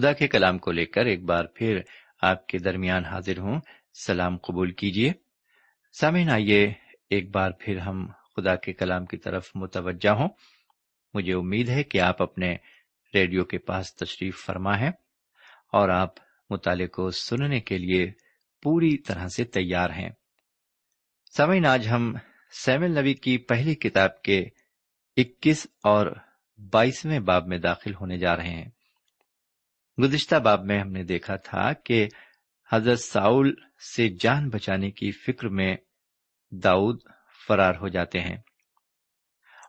خدا کے کلام کو لے کر ایک بار پھر آپ کے درمیان حاضر ہوں۔ سلام قبول کیجیے۔ سامعین، آئیے ایک بار پھر ہم خدا کے کلام کی طرف متوجہ ہوں۔ مجھے امید ہے کہ آپ اپنے ریڈیو کے پاس تشریف فرما ہے اور آپ مطالعے کو سننے کے لیے پوری طرح سے تیار ہیں۔ سامعین، آج ہم سیمل نبی کی پہلی کتاب کے اکیس اور بائیسویں باب میں داخل ہونے جا رہے ہیں۔ گزشتہ باب میں ہم نے دیکھا تھا کہ حضرت ساؤل سے جان بچانے کی فکر میں داؤد فرار ہو جاتے ہیں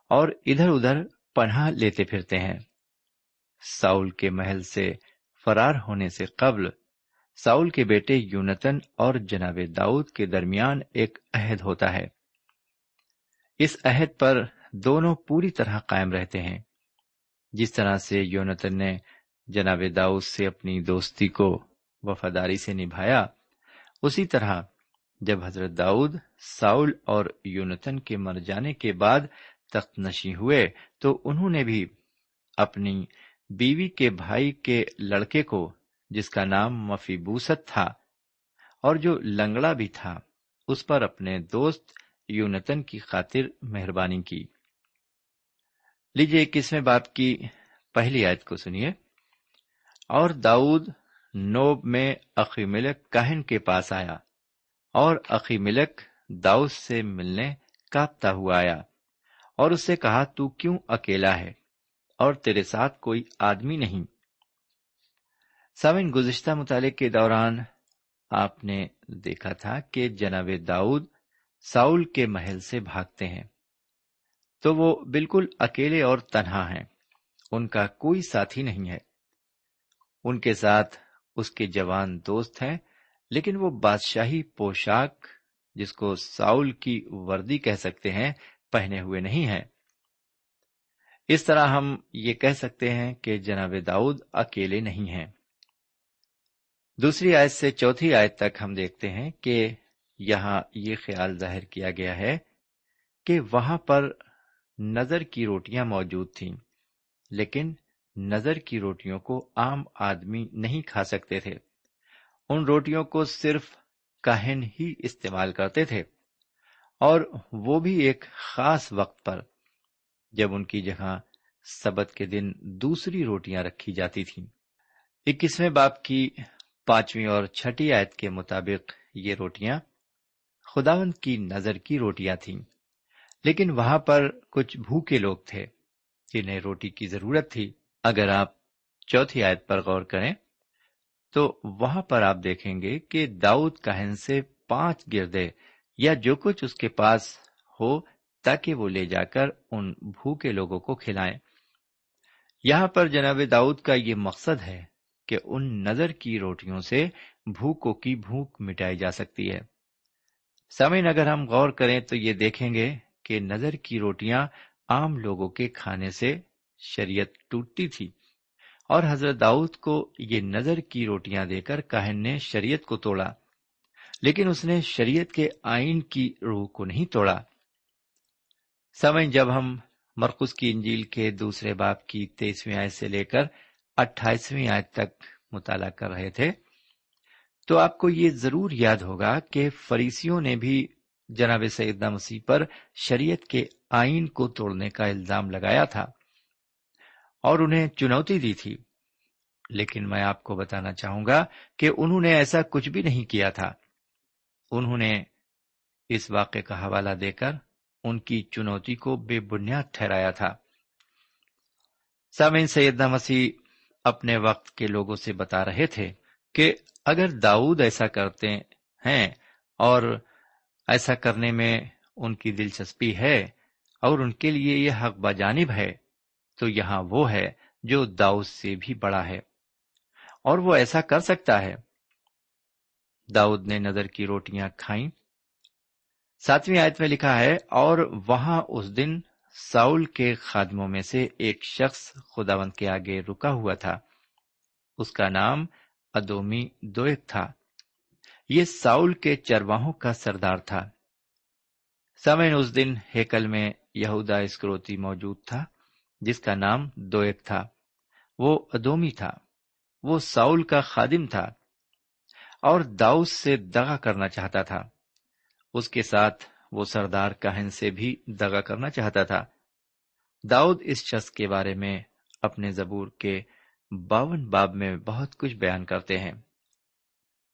اور ادھر ادھر پناہ لیتے پھرتے ہیں۔ ساؤل کے محل سے فرار ہونے سے قبل ساؤل کے بیٹے یونتن اور جناب داؤد کے درمیان ایک عہد ہوتا ہے۔ اس عہد پر دونوں پوری طرح قائم رہتے ہیں۔ جس طرح سے یونتن نے جناب داؤد سے اپنی دوستی کو وفاداری سے نبھایا، اسی طرح جب حضرت داؤد، ساؤل اور یونتن کے مر جانے کے بعد تخت نشی ہوئے، تو انہوں نے بھی اپنی بیوی کے بھائی کے لڑکے کو، جس کا نام مفیبوست تھا اور جو لنگڑا بھی تھا، اس پر اپنے دوست یونتن کی خاطر مہربانی کی۔ لیجیے اکیسویں باپ کی پہلی آیت کو سنیے۔ اور داؤد نوب میں عقی ملک کہن کے پاس آیا اور عقی ملک داؤد سے ملنے کاپتا ہوا آیا اور اس سے کہا، تو کیوں اکیلا ہے اور تیرے ساتھ کوئی آدمی نہیں? سامن گزشتہ مطالعے کے دوران آپ نے دیکھا تھا کہ جناب داؤد ساؤل کے محل سے بھاگتے ہیں۔ تو وہ بالکل اکیلے اور تنہا ہیں۔ ان کا کوئی ساتھی نہیں ہے۔ ان کے ساتھ اس کے جوان دوست ہیں، لیکن وہ بادشاہی پوشاک، جس کو ساؤل کی وردی کہہ سکتے ہیں، پہنے ہوئے نہیں ہیں۔ اس طرح ہم یہ کہہ سکتے ہیں کہ جناب داؤد اکیلے نہیں ہیں۔ دوسری آیت سے چوتھی آیت تک ہم دیکھتے ہیں کہ یہاں یہ خیال ظاہر کیا گیا ہے کہ وہاں پر نظر کی روٹیاں موجود تھیں، لیکن نظر کی روٹیوں کو عام آدمی نہیں کھا سکتے تھے۔ ان روٹیوں کو صرف کہن ہی استعمال کرتے تھے۔ اور وہ بھی ایک خاص وقت پر، جب ان کی جگہ سبت کے دن دوسری روٹیاں رکھی جاتی تھیں۔ اکیسویں باپ کی پانچویں اور چھٹی آیت کے مطابق یہ روٹیاں خداوند کی نظر کی روٹیاں تھیں۔ لیکن وہاں پر کچھ بھوکے لوگ تھے جنہیں روٹی کی ضرورت تھی۔ اگر آپ چوتھی آیت پر غور کریں، تو وہاں پر آپ دیکھیں گے کہ داؤد کہن سے پانچ گردے یا جو کچھ اس کے پاس ہو تاکہ وہ لے جا کر ان بھوکے لوگوں کو کھلائیں۔ یہاں پر جناب داؤد کا یہ مقصد ہے کہ ان نظر کی روٹیوں سے بھوکوں کی بھوک مٹائی جا سکتی ہے۔ سمین اگر ہم غور کریں تو یہ دیکھیں گے کہ نظر کی روٹیاں عام لوگوں کے کھانے سے شریعت ٹوٹتی تھی۔ اور حضرت داؤد کو یہ نظر کی روٹیاں دے کر کہن نے شریعت کو توڑا، لیکن اس نے شریعت کے آئین کی روح کو نہیں توڑا۔ سمجھ، جب ہم مرکز کی انجیل کے دوسرے باپ کی تیسویں آیت سے لے کر اٹھائیسویں آیت تک مطالعہ کر رہے تھے، تو آپ کو یہ ضرور یاد ہوگا کہ فریسیوں نے بھی جناب سیدنا مسیح پر شریعت کے آئین کو توڑنے کا الزام لگایا تھا۔ اور انہیں چنوتی دی تھی۔ لیکن میں آپ کو بتانا چاہوں گا کہ انہوں نے ایسا کچھ بھی نہیں کیا تھا۔ انہوں نے اس واقعے کا حوالہ دے کر ان کی چنوتی کو بے بنیاد ٹھہرایا تھا۔ سامعین، سیدنا مسیح اپنے وقت کے لوگوں سے بتا رہے تھے کہ اگر داؤد ایسا کرتے ہیں اور ایسا کرنے میں ان کی دلچسپی ہے اور ان کے لیے یہ حق بجانب ہے تو یہاں وہ ہے جو داؤد سے بھی بڑا ہے۔ اور وہ ایسا کر سکتا ہے۔ داؤد نے نظر کی روٹیاں کھائیں۔ ساتویں آیت میں لکھا ہے، اور وہاں اس دن ساؤل کے خادموں میں سے ایک شخص خداوند کے آگے رکا ہوا تھا۔ اس کا نام ادومی دویک تھا۔ یہ ساؤل کے چرواہوں کا سردار تھا۔ سمین اس دن ہیکل میں یہودا اسکروتی موجود تھا۔ جس کا نام دویک تھا۔ وہ ادومی تھا۔ وہ ساؤل کا خادم تھا۔ اور داؤس سے دغا کرنا چاہتا تھا۔ اس کے ساتھ وہ سردار کہن سے بھی دغا کرنا چاہتا تھا۔ داؤد اس شخص کے بارے میں اپنے زبور کے باون باب میں بہت کچھ بیان کرتے ہیں۔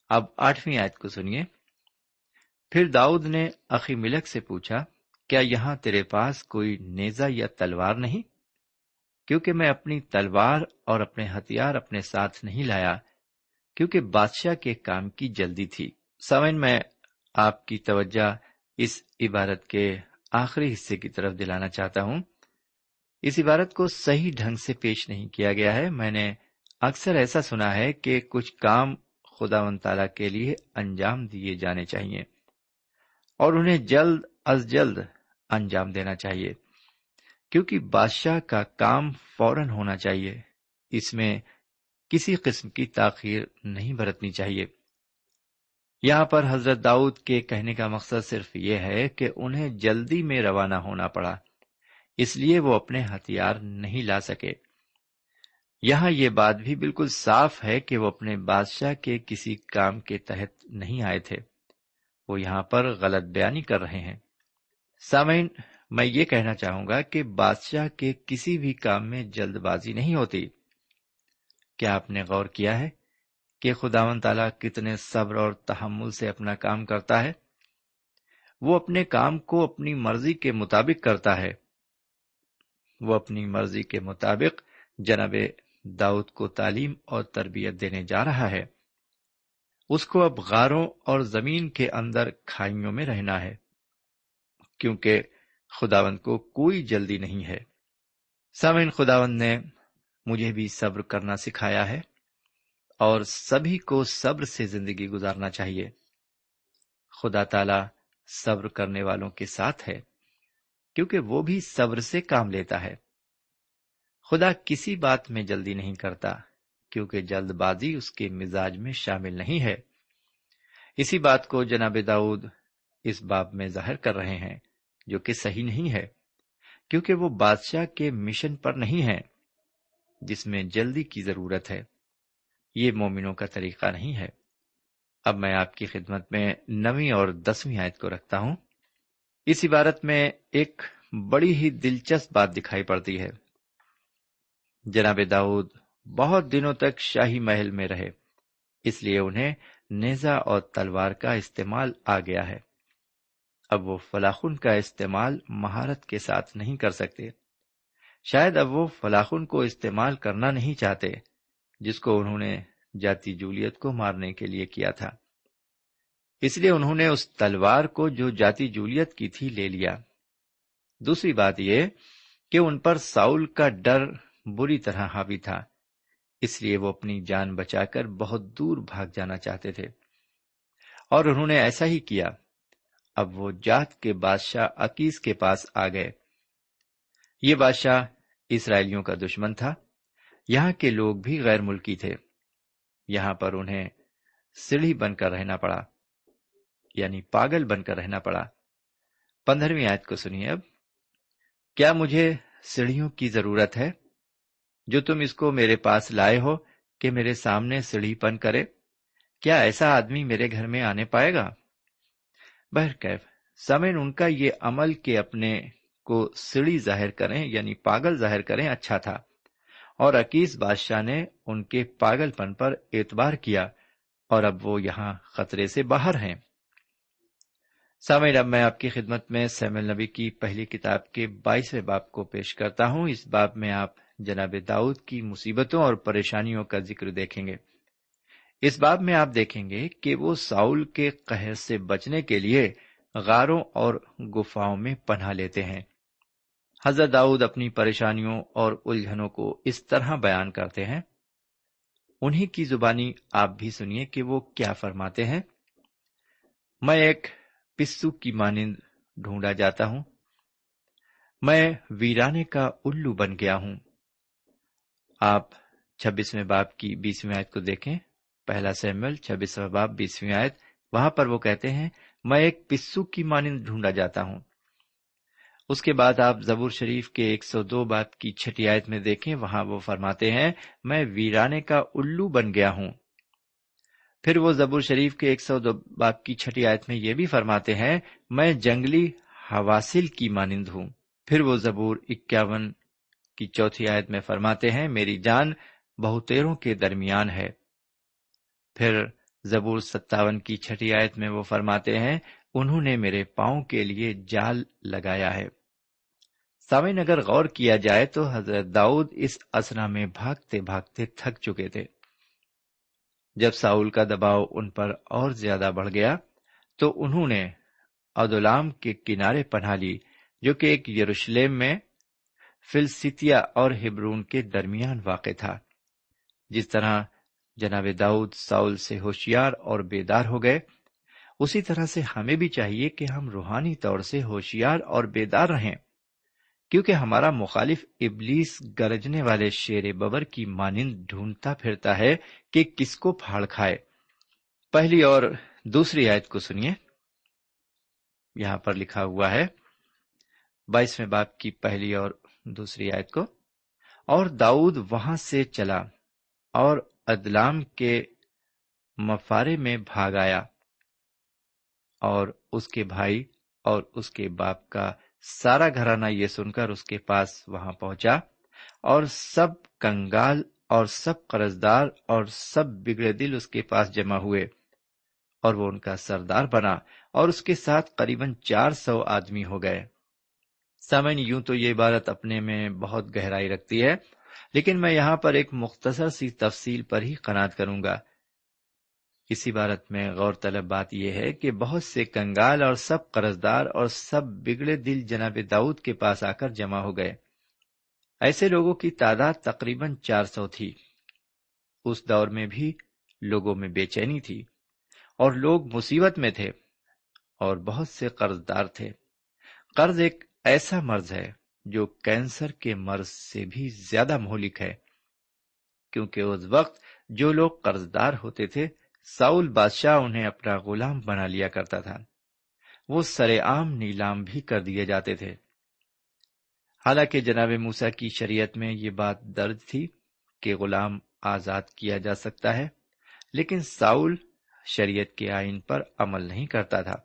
اب آٹھویں آیت کو سنیے۔ پھر داؤد نے عقی ملک سے پوچھا، کیا یہاں تیرے پاس کوئی نیزا یا تلوار نہیں؟ کیونکہ میں اپنی تلوار اور اپنے ہتھیار اپنے ساتھ نہیں لایا، کیونکہ بادشاہ کے کام کی جلدی تھی۔ سمن میں آپ کی توجہ اس عبارت کے آخری حصے کی طرف دلانا چاہتا ہوں۔ اس عبارت کو صحیح ڈھنگ سے پیش نہیں کیا گیا ہے۔ میں نے اکثر ایسا سنا ہے کہ کچھ کام خدا و تعالی کے لیے انجام دیے جانے چاہیے اور انہیں جلد از جلد انجام دینا چاہیے۔ کیونکہ بادشاہ کا کام فوراً ہونا چاہیے۔ اس میں کسی قسم کی تاخیر نہیں برتنی چاہیے۔ یہاں پر حضرت داؤد کے کہنے کا مقصد صرف یہ ہے کہ انہیں جلدی میں روانہ ہونا پڑا۔ اس لیے وہ اپنے ہتھیار نہیں لا سکے۔ یہاں یہ بات بھی بالکل صاف ہے کہ وہ اپنے بادشاہ کے کسی کام کے تحت نہیں آئے تھے۔ وہ یہاں پر غلط بیانی کر رہے ہیں۔ سامعین میں یہ کہنا چاہوں گا کہ بادشاہ کے کسی بھی کام میں جلد بازی نہیں ہوتی۔ کیا آپ نے غور کیا ہے کہ خداون تعالیٰ کتنے صبر اور تحمل سے اپنا کام کرتا ہے؟ وہ اپنے کام کو اپنی مرضی کے مطابق کرتا ہے۔ وہ اپنی مرضی کے مطابق جناب داؤد کو تعلیم اور تربیت دینے جا رہا ہے۔ اس کو اب غاروں اور زمین کے اندر کھائیوں میں رہنا ہے۔ کیونکہ خداوند کو کوئی جلدی نہیں ہے۔ سامعین، خداوند نے مجھے بھی صبر کرنا سکھایا ہے اور سبھی کو صبر سے زندگی گزارنا چاہیے۔ خدا تعالی صبر کرنے والوں کے ساتھ ہے، کیونکہ وہ بھی صبر سے کام لیتا ہے۔ خدا کسی بات میں جلدی نہیں کرتا، کیونکہ جلد بازی اس کے مزاج میں شامل نہیں ہے۔ اسی بات کو جناب داؤد اس باب میں ظاہر کر رہے ہیں۔ جو کہ صحیح نہیں ہے، کیونکہ وہ بادشاہ کے مشن پر نہیں ہے جس میں جلدی کی ضرورت ہے۔ یہ مومنوں کا طریقہ نہیں ہے۔ اب میں آپ کی خدمت میں نویں اور دسویں آیت کو رکھتا ہوں۔ اس عبارت میں ایک بڑی ہی دلچسپ بات دکھائی پڑتی ہے۔ جناب داؤد بہت دنوں تک شاہی محل میں رہے، اس لیے انہیں نیزا اور تلوار کا استعمال آ گیا ہے۔ اب وہ فلاخن کا استعمال مہارت کے ساتھ نہیں کر سکتے۔ شاید اب وہ فلاخن کو استعمال کرنا نہیں چاہتے، جس کو انہوں نے جاتی جولیت کو مارنے کے لیے کیا تھا۔ اس لیے انہوں نے اس تلوار کو جو جاتی جولیت کی تھی لے لیا۔ دوسری بات یہ کہ ان پر ساؤل کا ڈر بری طرح حاوی تھا، اس لیے وہ اپنی جان بچا کر بہت دور بھاگ جانا چاہتے تھے۔ اور انہوں نے ایسا ہی کیا۔ اب وہ جات کے بادشاہ عکیس کے پاس آ گئے۔ یہ بادشاہ اسرائیلیوں کا دشمن تھا۔ یہاں کے لوگ بھی غیر ملکی تھے۔ یہاں پر انہیں سیڑھی بن کر رہنا پڑا یعنی پاگل بن کر رہنا پڑا۔ پندرہویں آیت کو سنیے اب۔ کیا مجھے سیڑھیوں کی ضرورت ہے؟ جو تم اس کو میرے پاس لائے ہو کہ میرے سامنے سیڑھی پن کرے، کیا ایسا آدمی میرے گھر میں آنے پائے گا؟ بہرکیف، سمن ان کا یہ عمل کہ اپنے کو سیڑھی ظاہر کریں یعنی پاگل ظاہر کریں اچھا تھا۔ اور عکیس بادشاہ نے ان کے پاگل پن پر اعتبار کیا، اور اب وہ یہاں خطرے سے باہر ہیں۔ سامعین، اب میں آپ کی خدمت میں سیم النبی کی پہلی کتاب کے بائیسویں باپ کو پیش کرتا ہوں۔ اس باب میں آپ جناب داؤد کی مصیبتوں اور پریشانیوں کا ذکر دیکھیں گے۔ اس باب میں آپ دیکھیں گے کہ وہ ساؤل کے قہر سے بچنے کے لیے غاروں اور گفاؤں میں پناہ لیتے ہیں۔ حضرت داؤد اپنی پریشانیوں اور الجھنوں کو اس طرح بیان کرتے ہیں۔ انہی کی زبانی آپ بھی سنیے کہ وہ کیا فرماتے ہیں۔ میں ایک پسو کی مانند ڈھونڈا جاتا ہوں۔ میں ویرانے کا الو بن گیا ہوں۔ آپ چھبیسویں باپ کی بیسویں آیت کو دیکھیں۔ پہلا سیمل چھبیسواں باپ بیسویں آیت، وہاں پر وہ کہتے ہیں، میں ایک پسو کی مانند ڈھونڈا جاتا ہوں۔ اس کے بعد آپ زبور شریف کے ایک سو دو باپ کی چھٹی آیت میں دیکھیں، وہاں وہ فرماتے ہیں، میں ویرانے کا الو بن گیا ہوں۔ پھر وہ زبور شریف کے ایک سو دو باپ کی چھٹی آیت میں یہ بھی فرماتے ہیں، میں جنگلی حواسل کی مانند ہوں۔ پھر وہ زبور اکیاون کی چوتھی آیت میں فرماتے ہیں، میری جان بہتےروں کے درمیان ہے۔ پھر زبور ستاون کی چھٹی آیت میں وہ فرماتے ہیں، انہوں نے میرے پاؤں کے لیے جال لگایا ہے۔ سامعین، اگر غور کیا جائے تو حضرت داؤد اس اسنا میں بھاگتے بھاگتے تھک چکے تھے۔ جب ساؤل کا دباؤ ان پر اور زیادہ بڑھ گیا تو انہوں نے ادولام کے کنارے پناہ لی، جو کہ ایک یروشلم میں فلسطیا اور ہبرون کے درمیان واقع تھا۔ جس طرح جناب داؤد ساؤل سے ہوشیار اور بیدار ہو گئے۔ اسی طرح سے ہمیں بھی چاہیے کہ ہم روحانی طور سے ہوشیار اور بیدار رہیں، کیونکہ ہمارا مخالف ابلیس گرجنے والے شیر ببر کی مانند ڈھونڈتا پھرتا ہے کہ کس کو پھاڑ کھائے۔ پہلی اور دوسری آیت کو سنیے۔ یہاں پر لکھا ہوا ہے، بائیسویں باپ کی پہلی اور دوسری آیت کو، اور داؤد وہاں سے چلا اور ادلام کے مفارے میں بھاگ آیا اور اس کے بھائی اور اس کے باپ کا سارا گھرانہ یہ سن کر اس کے پاس وہاں پہنچا اور سب کنگال اور سب قرضدار اور سب بگڑے دل اس کے پاس جمع ہوئے اور وہ ان کا سردار بنا اور اس کے ساتھ قریباً چار سو آدمی ہو گئے۔ سامن یوں تو یہ عبارت اپنے میں بہت گہرائی رکھتی ہے۔ لیکن میں یہاں پر ایک مختصر سی تفصیل پر ہی قناعت کروں گا۔ اس عبارت میں غور طلب بات یہ ہے کہ بہت سے کنگال اور سب قرضدار اور سب بگڑے دل جناب داؤد کے پاس آ کر جمع ہو گئے۔ ایسے لوگوں کی تعداد تقریباً چار سو تھی۔ اس دور میں بھی لوگوں میں بے چینی تھی اور لوگ مصیبت میں تھے اور بہت سے قرض دار تھے۔ قرض ایک ایسا مرض ہے جو کینسر کے مرض سے بھی زیادہ مہلک ہے۔ کیونکہ اس وقت جو لوگ قرض دار ہوتے تھے، ساؤل بادشاہ انہیں اپنا غلام بنا لیا کرتا تھا۔ وہ سر عام نیلام بھی کر دیے جاتے تھے۔ حالانکہ جناب موسا کی شریعت میں یہ بات درج تھی کہ غلام آزاد کیا جا سکتا ہے، لیکن ساؤل شریعت کے آئین پر عمل نہیں کرتا تھا۔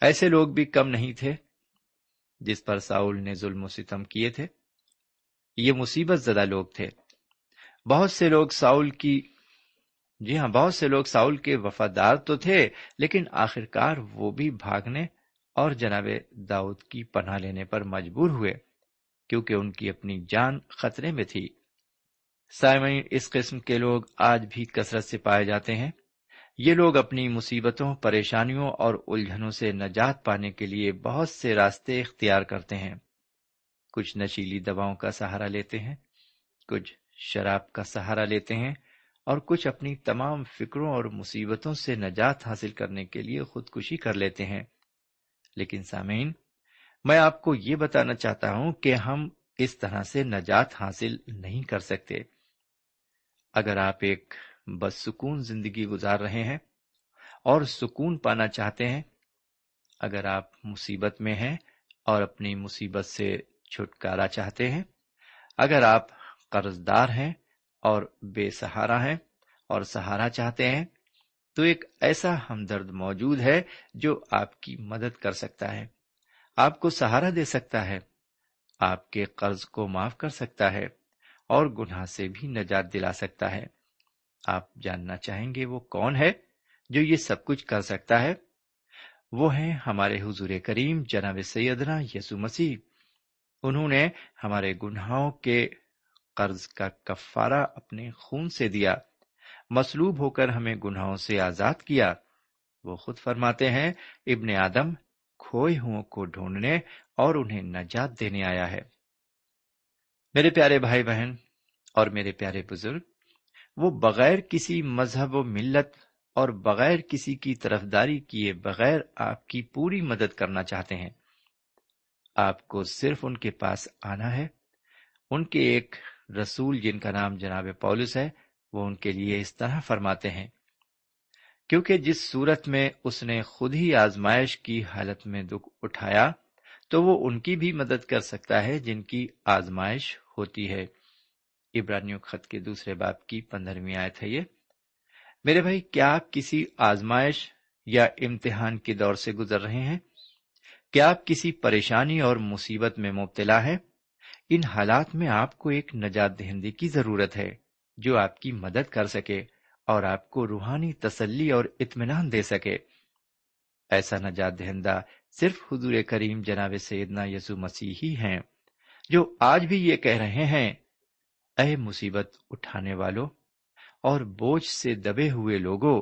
ایسے لوگ بھی کم نہیں تھے۔ جس پر ساؤل نے ظلم و ستم کیے تھے، یہ مصیبت زدہ لوگ تھے۔ بہت سے لوگ ساؤل کی جی ہاں بہت سے لوگ ساؤل کے وفادار تو تھے، لیکن آخرکار وہ بھی بھاگنے اور جناب داؤد کی پناہ لینے پر مجبور ہوئے، کیونکہ ان کی اپنی جان خطرے میں تھی۔ سائمین اس قسم کے لوگ آج بھی کثرت سے پائے جاتے ہیں۔ یہ لوگ اپنی مصیبتوں، پریشانیوں اور الجھنوں سے نجات پانے کے لیے بہت سے راستے اختیار کرتے ہیں۔ کچھ نشیلی دواؤں کا سہارا لیتے ہیں، کچھ شراب کا سہارا لیتے ہیں اور کچھ اپنی تمام فکروں اور مصیبتوں سے نجات حاصل کرنے کے لیے خودکشی کر لیتے ہیں۔ لیکن سامعین، میں آپ کو یہ بتانا چاہتا ہوں کہ ہم اس طرح سے نجات حاصل نہیں کر سکتے۔ اگر آپ ایک بس سکون زندگی گزار رہے ہیں اور سکون پانا چاہتے ہیں۔ اگر آپ مصیبت میں ہیں اور اپنی مصیبت سے چھٹکارا چاہتے ہیں، اگر آپ قرض دار ہیں اور بے سہارا ہیں اور سہارا چاہتے ہیں، تو ایک ایسا ہمدرد موجود ہے جو آپ کی مدد کر سکتا ہے۔ آپ کو سہارا دے سکتا ہے، آپ کے قرض کو معاف کر سکتا ہے اور گناہ سے بھی نجات دلا سکتا ہے۔ آپ جاننا چاہیں گے وہ کون ہے جو یہ سب کچھ کر سکتا ہے؟ وہ ہیں ہمارے حضور کریم جناب سیدنا یسو مسیح۔ انہوں نے ہمارے گناہوں کے قرض کا کفارہ اپنے خون سے دیا، مصلوب ہو کر ہمیں گناہوں سے آزاد کیا۔ وہ خود فرماتے ہیں، ابن آدم کھوئے ہوں کو ڈھونڈنے اور انہیں نجات دینے آیا ہے۔ میرے پیارے بھائی بہن اور میرے پیارے بزرگ وہ بغیر کسی مذہب و ملت اور بغیر کسی کی طرفداری کیے بغیر آپ کی پوری مدد کرنا چاہتے ہیں۔ آپ کو صرف ان کے پاس آنا ہے۔ ان کے ایک رسول جن کا نام جناب پولس ہے، وہ ان کے لیے اس طرح فرماتے ہیں، کیونکہ جس صورت میں اس نے خود ہی آزمائش کی حالت میں دکھ اٹھایا، تو وہ ان کی بھی مدد کر سکتا ہے جن کی آزمائش ہوتی ہے۔ ابرانیوں خط کے دوسرے باپ کی پندرہویں آیت ہے یہ۔ میرے بھائی، کیا آپ کسی آزمائش یا امتحان کے دور سے گزر رہے ہیں؟ کیا آپ کسی پریشانی اور مصیبت میں مبتلا ہیں؟ ان حالات میں آپ کو ایک نجات دہندی کی ضرورت ہے جو آپ کی مدد کر سکے اور آپ کو روحانی تسلی اور اطمینان دے سکے۔ ایسا نجات دہندہ صرف حضور کریم جناب سیدنا یسو مسیح ہی ہیں جو آج بھی یہ کہہ رہے ہیں اے مصیبت اٹھانے والوں اور بوجھ سے دبے ہوئے لوگوں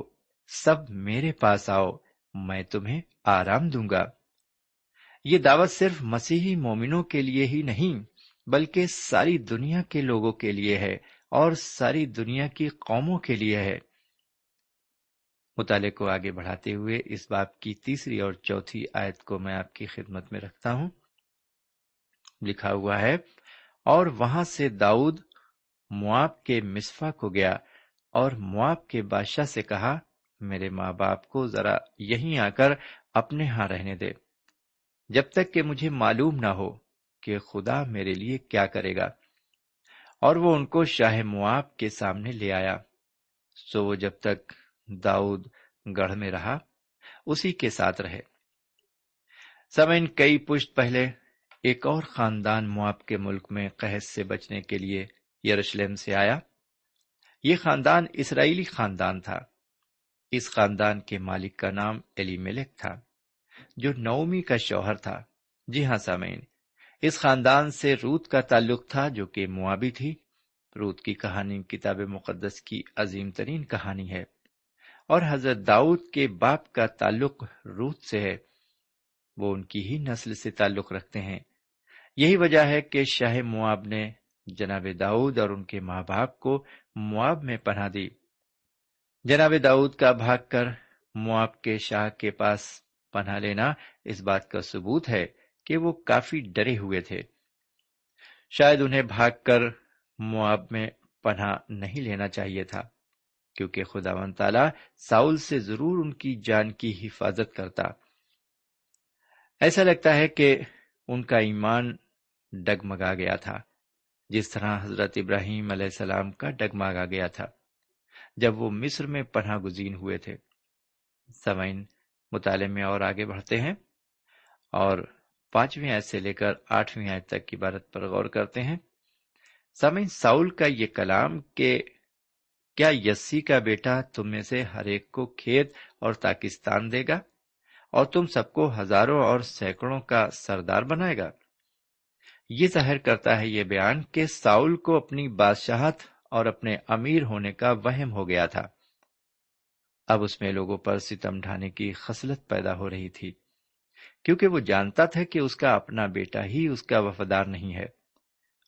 سب میرے پاس آؤ، میں تمہیں آرام دوں گا۔ یہ دعوت صرف مسیحی مومنوں کے لیے ہی نہیں، بلکہ ساری دنیا کے لوگوں کے لیے ہے اور ساری دنیا کی قوموں کے لیے ہے۔ مطالعے کو آگے بڑھاتے ہوئے اس باپ کی تیسری اور چوتھی آیت کو میں آپ کی خدمت میں رکھتا ہوں۔ لکھا ہوا ہے، اور وہاں سے داؤد مواب کے مصفا کو گیا اور مواب کے بادشاہ سے کہا، میرے ماں باپ کو ذرا یہیں آ کر اپنے ہاں رہنے دے۔ جب تک کہ مجھے معلوم نہ ہو کہ خدا میرے لیے کیا کرے گا۔ اور وہ ان کو شاہ مواب کے سامنے لے آیا۔ سو وہ جب تک داؤد گڑھ میں رہا، اسی کے ساتھ رہے۔ سمن کئی پشت پہلے ایک اور خاندان مواب کے ملک میں قحط سے بچنے کے لیے یروشلم سے آیا۔ یہ خاندان اسرائیلی خاندان تھا۔ اس خاندان کے مالک کا نام علی ملک تھا، جو نومی کا شوہر تھا۔ جی ہاں سامعین، اس خاندان سے روت کا تعلق تھا، جو کہ موابی تھی۔ روت کی کہانی کتاب مقدس کی عظیم ترین کہانی ہے۔ اور حضرت داؤد کے باپ کا تعلق روت سے ہے۔ وہ ان کی ہی نسل سے تعلق رکھتے ہیں۔ یہی وجہ ہے کہ شاہ مواب نے جناب داؤد اور ان کے ماں باپ کو مواب میں پناہ دی۔ جناب داؤد کا بھاگ کر مواب کے شاہ کے پاس پناہ لینا اس بات کا ثبوت ہے کہ وہ کافی ڈرے ہوئے تھے۔ شاید انہیں بھاگ کر مواب میں پناہ نہیں لینا چاہیے تھا، کیونکہ خدا و تعالی ساؤل سے ضرور ان کی جان کی حفاظت کرتا۔ ایسا لگتا ہے کہ ان کا ایمان ڈگمگا گیا تھا۔ جس طرح حضرت ابراہیم علیہ السلام کا ڈگمگا گیا تھا، جب وہ مصر میں پناہ گزین ہوئے تھے۔ سمعین، مطالعے میں اور آگے بڑھتے ہیں اور پانچویں آیت سے لے کر آٹھویں آیت تک کی بارت پر غور کرتے ہیں۔ سمعین، ساؤل کا یہ کلام کہ کیا یسی کا بیٹا تم میں سے ہر ایک کو کھیت اور تاکستان دے گا اور تم سب کو ہزاروں اور سینکڑوں کا سردار بنائے گا؟ یہ ظاہر کرتا ہے یہ بیان کہ ساؤل کو اپنی بادشاہت اور اپنے امیر ہونے کا وہم ہو گیا تھا۔ اب اس میں لوگوں پر ستم ڈھانے کی خصلت پیدا ہو رہی تھی، کیونکہ وہ جانتا تھا کہ اس کا اپنا بیٹا ہی اس کا وفادار نہیں ہے۔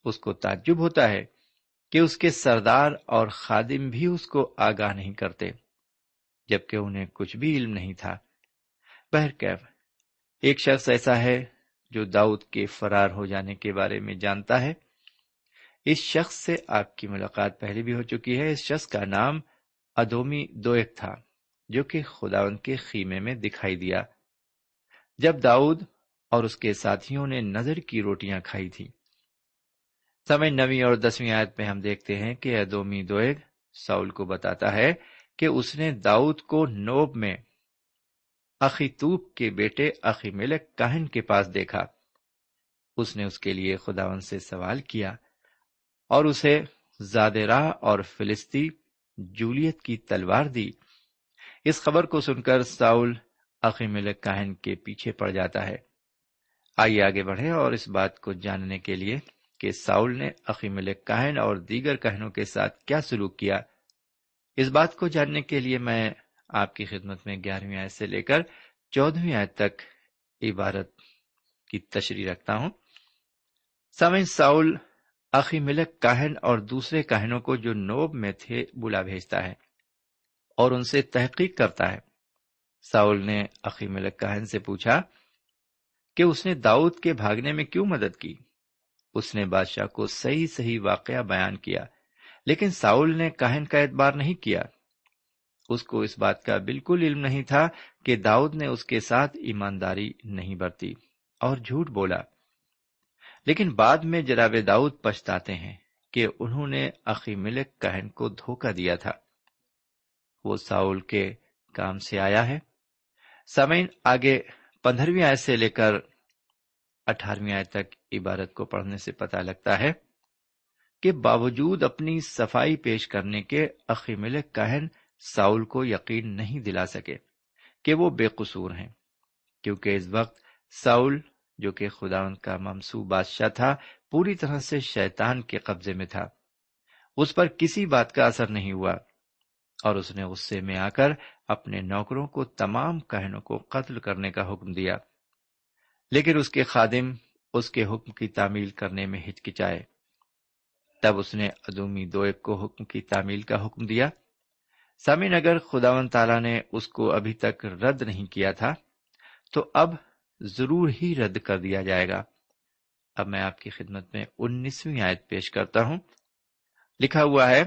اس کو تعجب ہوتا ہے کہ اس کے سردار اور خادم بھی اس کو آگاہ نہیں کرتے، جبکہ انہیں کچھ بھی علم نہیں تھا۔ بہرکیف، ایک شخص ایسا ہے جو داؤد کے فرار ہو جانے کے بارے میں جانتا ہے، اس شخص سے آپ کی ملاقات پہلے بھی ہو چکی ہے۔ اس شخص کا نام ادومی دویک تھا، جو کہ خدا ان کے خیمے میں دکھائی دیا۔ جب داؤد اور اس کے ساتھیوں نے نظر کی روٹیاں کھائی تھی سمے نویں اور دسویں آیت میں ہم دیکھتے ہیں کہ ادومی دویگ ساؤل کو بتاتا ہے کہ اس نے داؤد کو نوب میں اخیتوب کے بیٹے اخی ملک کاہن کے پاس دیکھا۔ اس نے اس کے لیے خداون سے سوال کیا اور اسے زادراہ اور فلسطی جولیت کی تلوار دی۔ اس خبر کو سن کر ساؤل عقی ملک کاہن کے پیچھے پڑ جاتا ہے۔ آئیے آگے بڑھے اور اس بات کو جاننے کے لیے کہ ساؤل نے عقی ملک کاہن اور دیگر کہنوں کے ساتھ کیا سلوک کیا۔ اس بات کو جاننے کے لیے میں آپ کی خدمت میں گیارہویں آیت سے لے کر چودہویں آیت تک عبارت کی تشریح رکھتا ہوں۔ سمن ساؤل عقی ملک کاہن اور دوسرے کاہنوں کو جو نوب میں تھے بلا بھیجتا ہے اور ان سے تحقیق کرتا ہے۔ ساؤل نے عقی ملک کاہن سے پوچھا کہ اس نے داؤد کے بھاگنے میں کیوں مدد کی؟ اس نے بادشاہ کو صحیح صحیح واقعہ بیان کیا، لیکن ساؤل نے کاہن کا اعتبار نہیں کیا۔ اس کو اس بات کا بالکل علم نہیں تھا کہ داؤد نے اس کے ساتھ ایمانداری نہیں برتی اور جھوٹ بولا۔ لیکن بعد میں جناب داؤد پچھتاتے ہیں کہ انہوں نے عقی ملک کہن کو دھوکہ دیا تھا۔ وہ ساؤل کے کام سے آیا ہے۔ سمین آگے پندرہویں آئے سے لے کر اٹھارہویں آئے تک عبارت کو پڑھنے سے پتا لگتا ہے کہ باوجود اپنی صفائی پیش کرنے کے عقی ملک کہن ساؤل کو یقین نہیں دلا سکے کہ وہ بے قصور ہیں، کیونکہ اس وقت ساؤل، جو کہ خدا کا ممسو بادشاہ تھا، پوری طرح سے شیطان کے قبضے میں تھا۔ اس پر کسی بات کا اثر نہیں ہوا اور اس نے غصے میں آ کر اپنے نوکروں کو تمام کہنوں کو قتل کرنے کا حکم دیا۔ لیکن اس کے خادم اس کے حکم کی تعمیل کرنے میں ہچکچائے۔ تب اس نے ادومی دوئب کو حکم کی تعمیل کا حکم دیا۔ سامن اگر خداون تعالی نے اس کو ابھی تک رد نہیں کیا تھا، تو اب ضرور ہی رد کر دیا جائے گا۔ اب میں آپ کی خدمت میں انیسویں آیت پیش کرتا ہوں۔ لکھا ہوا ہے،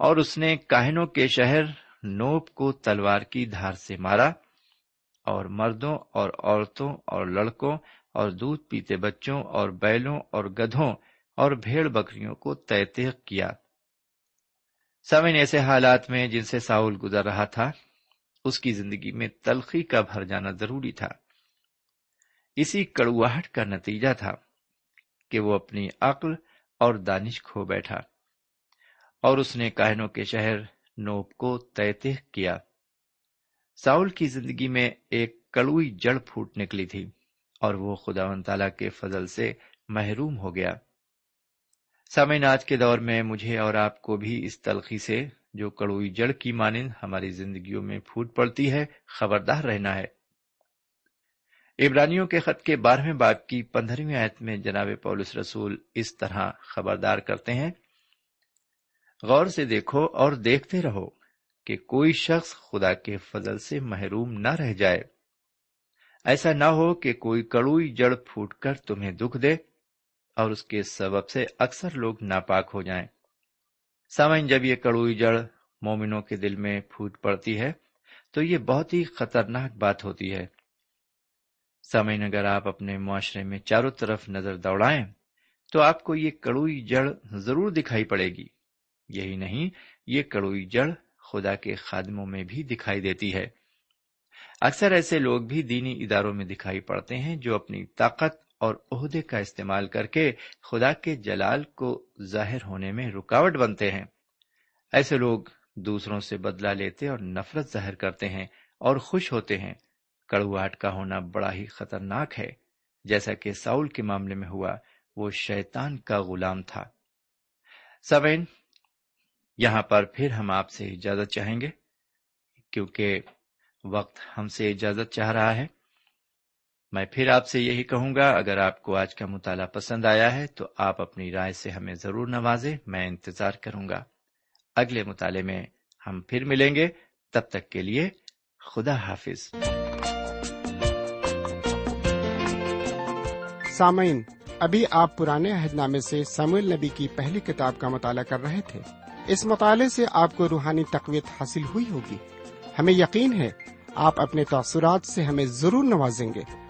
اور اس نے کاہنوں کے شہر نوب کو تلوار کی دھار سے مارا، اور مردوں اور عورتوں اور لڑکوں اور دودھ پیتے بچوں اور بیلوں اور گدھوں اور بھیڑ بکریوں کو تحتیق کیا۔ سمن ایسے حالات میں جن سے ساؤل گزر رہا تھا، اس کی زندگی میں تلخی کا بھر جانا ضروری تھا۔ اسی کڑواہٹ کا نتیجہ تھا کہ وہ اپنی عقل اور دانش کھو بیٹھا اور اس نے کاہنوں کے شہر نوب کو تحتیق کیا۔ ساؤل کی زندگی میں ایک کڑوئی جڑ پھوٹ نکلی تھی اور وہ خدا و تعالی کے فضل سے محروم ہو گیا۔ سامعین، آج کے دور میں مجھے اور آپ کو بھی اس تلخی سے جو کڑوئی جڑ کی مانند ہماری زندگیوں میں پھوٹ پڑتی ہے، خبردار رہنا ہے۔ عبرانیوں کے خط کے بارہویں باپ کی پندرہویں آیت میں جناب پولس رسول اس طرح خبردار کرتے ہیں، غور سے دیکھو اور دیکھتے رہو کہ کوئی شخص خدا کے فضل سے محروم نہ رہ جائے۔ ایسا نہ ہو کہ کوئی کڑوئی جڑ پھوٹ کر تمہیں دکھ دے۔ اور اس کے سبب سے اکثر لوگ ناپاک ہو جائیں۔ سامعین، جب یہ کڑوئی جڑ مومنوں کے دل میں پھوٹ پڑتی ہے، تو یہ بہت ہی خطرناک بات ہوتی ہے۔ سامعین، اگر آپ اپنے معاشرے میں چاروں طرف نظر دوڑائیں، تو آپ کو یہ کڑوئی جڑ ضرور دکھائی پڑے گی۔ یہی نہیں، یہ کڑوئی جڑ خدا کے خادموں میں بھی دکھائی دیتی ہے۔ اکثر ایسے لوگ بھی دینی اداروں میں دکھائی پڑتے ہیں جو اپنی طاقت اور عہدے کا استعمال کر کے خدا کے جلال کو ظاہر ہونے میں رکاوٹ بنتے ہیں۔ ایسے لوگ دوسروں سے بدلہ لیتے اور نفرت ظاہر کرتے ہیں اور خوش ہوتے ہیں۔ کڑواہٹ کا ہونا بڑا ہی خطرناک ہے۔ جیسا کہ ساؤل کے معاملے میں ہوا، وہ شیطان کا غلام تھا۔ سوین، یہاں پر پھر ہم آپ سے اجازت چاہیں گے؟ کیونکہ وقت ہم سے اجازت چاہ رہا ہے۔ میں پھر آپ سے یہی کہوں گا، اگر آپ کو آج کا مطالعہ پسند آیا ہے تو آپ اپنی رائے سے ہمیں ضرور نوازیں، میں انتظار کروں گا۔ اگلے مطالعے میں ہم پھر ملیں گے، تب تک کے لیے خدا حافظ۔ سامعین، ابھی آپ پرانے عہد نامے سے سمویل نبی کی پہلی کتاب کا مطالعہ کر رہے تھے۔ اس مطالعے سے آپ کو روحانی تقویت حاصل ہوئی ہوگی۔ ہمیں یقین ہے، آپ اپنے تاثرات سے ہمیں ضرور نوازیں گے۔